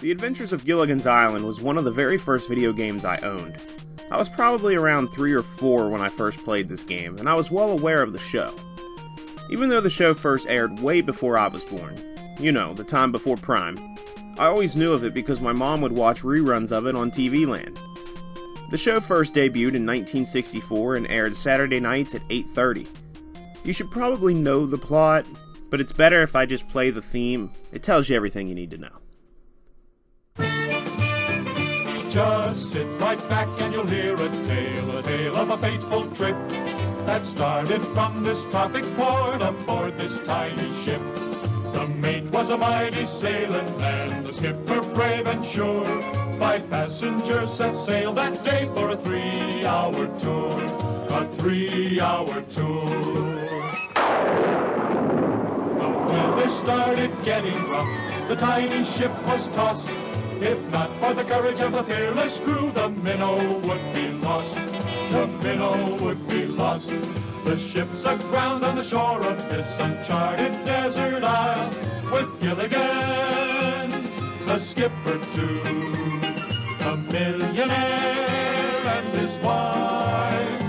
The Adventures of Gilligan's Island was one of the very first video games I owned. I was probably around 3 or 4 when I first played this game, and I was well aware of the show. Even though the show first aired way before I was born, you know, the time before Prime, I always knew of it because my mom would watch reruns of it on TV Land. The show first debuted in 1964 and aired Saturday nights at 8:30. You should probably know the plot, but it's better if I just play the theme. It tells you everything you need to know. Just sit right back and you'll hear a tale, a tale of a fateful trip that started from this tropic port aboard this tiny ship. The mate was a mighty sailing man, the skipper brave and sure. Five passengers set sail that day for a three-hour tour, a three-hour tour. The weather started getting rough, the tiny ship was tossed. If not for the courage of the fearless crew, the minnow would be lost. The minnow would be lost. The ship's aground on the shore of this uncharted desert isle, with Gilligan, the skipper too, the millionaire and his wife,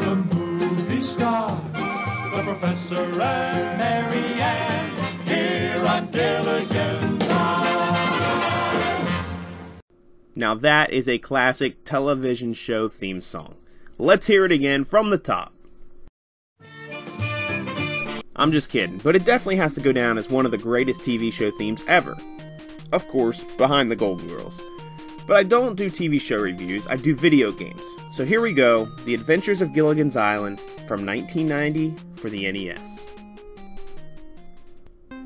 the movie star, the professor and Mary Ann, here on Gilligan's Now that is a classic television show theme song. Let's hear it again from the top. I'm just kidding, but it definitely has to go down as one of the greatest TV show themes ever. Of course, behind the Golden Girls. But I don't do TV show reviews, I do video games. So here we go The Adventures of Gilligan's Island from 1990 for the NES.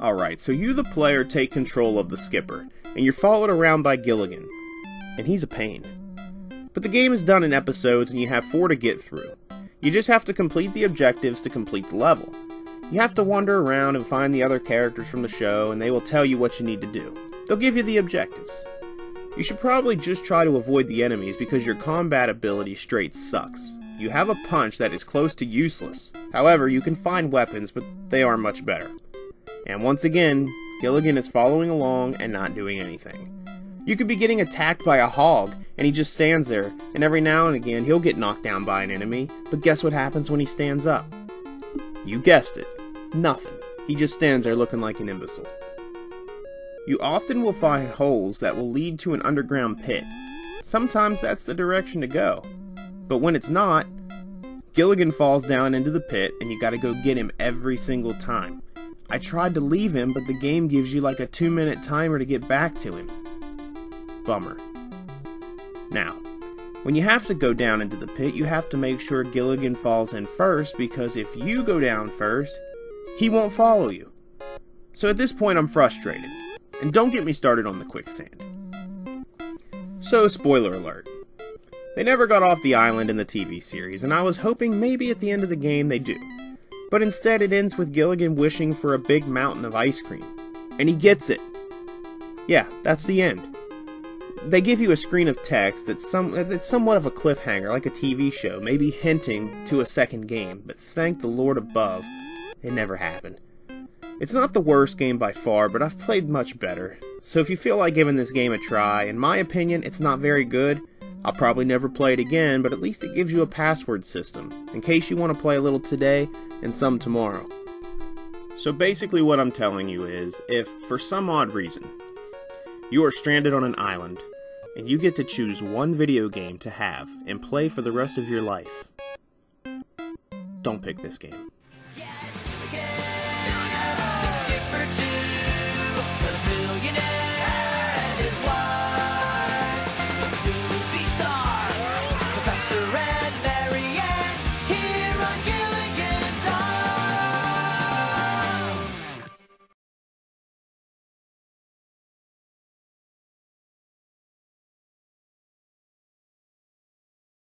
Alright, so you, the player, take control of the skipper, and you're followed around by Gilligan. And he's a pain. But the game is done in episodes, and you have four to get through. You just have to complete the objectives to complete the level. You have to wander around and find the other characters from the show, and they will tell you what you need to do. They'll give you the objectives. You should probably just try to avoid the enemies because your combat ability straight sucks. You have a punch that is close to useless. However, you can find weapons, but they are much better. And once again, Gilligan is following along and not doing anything. You could be getting attacked by a hog, and he just stands there, and every now and again he'll get knocked down by an enemy, but guess what happens when he stands up? You guessed it. Nothing. He just stands there looking like an imbecile. You often will find holes that will lead to an underground pit. Sometimes that's the direction to go. But when it's not, Gilligan falls down into the pit and you gotta go get him every single time. I tried to leave him, but the game gives you like a two minute timer to get back to him. Bummer. Now, when you have to go down into the pit, you have to make sure Gilligan falls in first because if you go down first, he won't follow you. So at this point, I'm frustrated. And don't get me started on the quicksand. So, spoiler alert. They never got off the island in the TV series, and I was hoping maybe at the end of the game they do. But instead, it ends with Gilligan wishing for a big mountain of ice cream. And he gets it. Yeah, that's the end. They give you a screen of text that's, some, that's somewhat of a cliffhanger, like a TV show, maybe hinting to a second game, but thank the Lord above, it never happened. It's not the worst game by far, but I've played much better. So if you feel like giving this game a try, in my opinion, it's not very good. I'll probably never play it again, but at least it gives you a password system, in case you want to play a little today and some tomorrow. So basically what I'm telling you is, if, for some odd reason, you are stranded on an island, and you get to choose one video game to have and play for the rest of your life. Don't pick this game.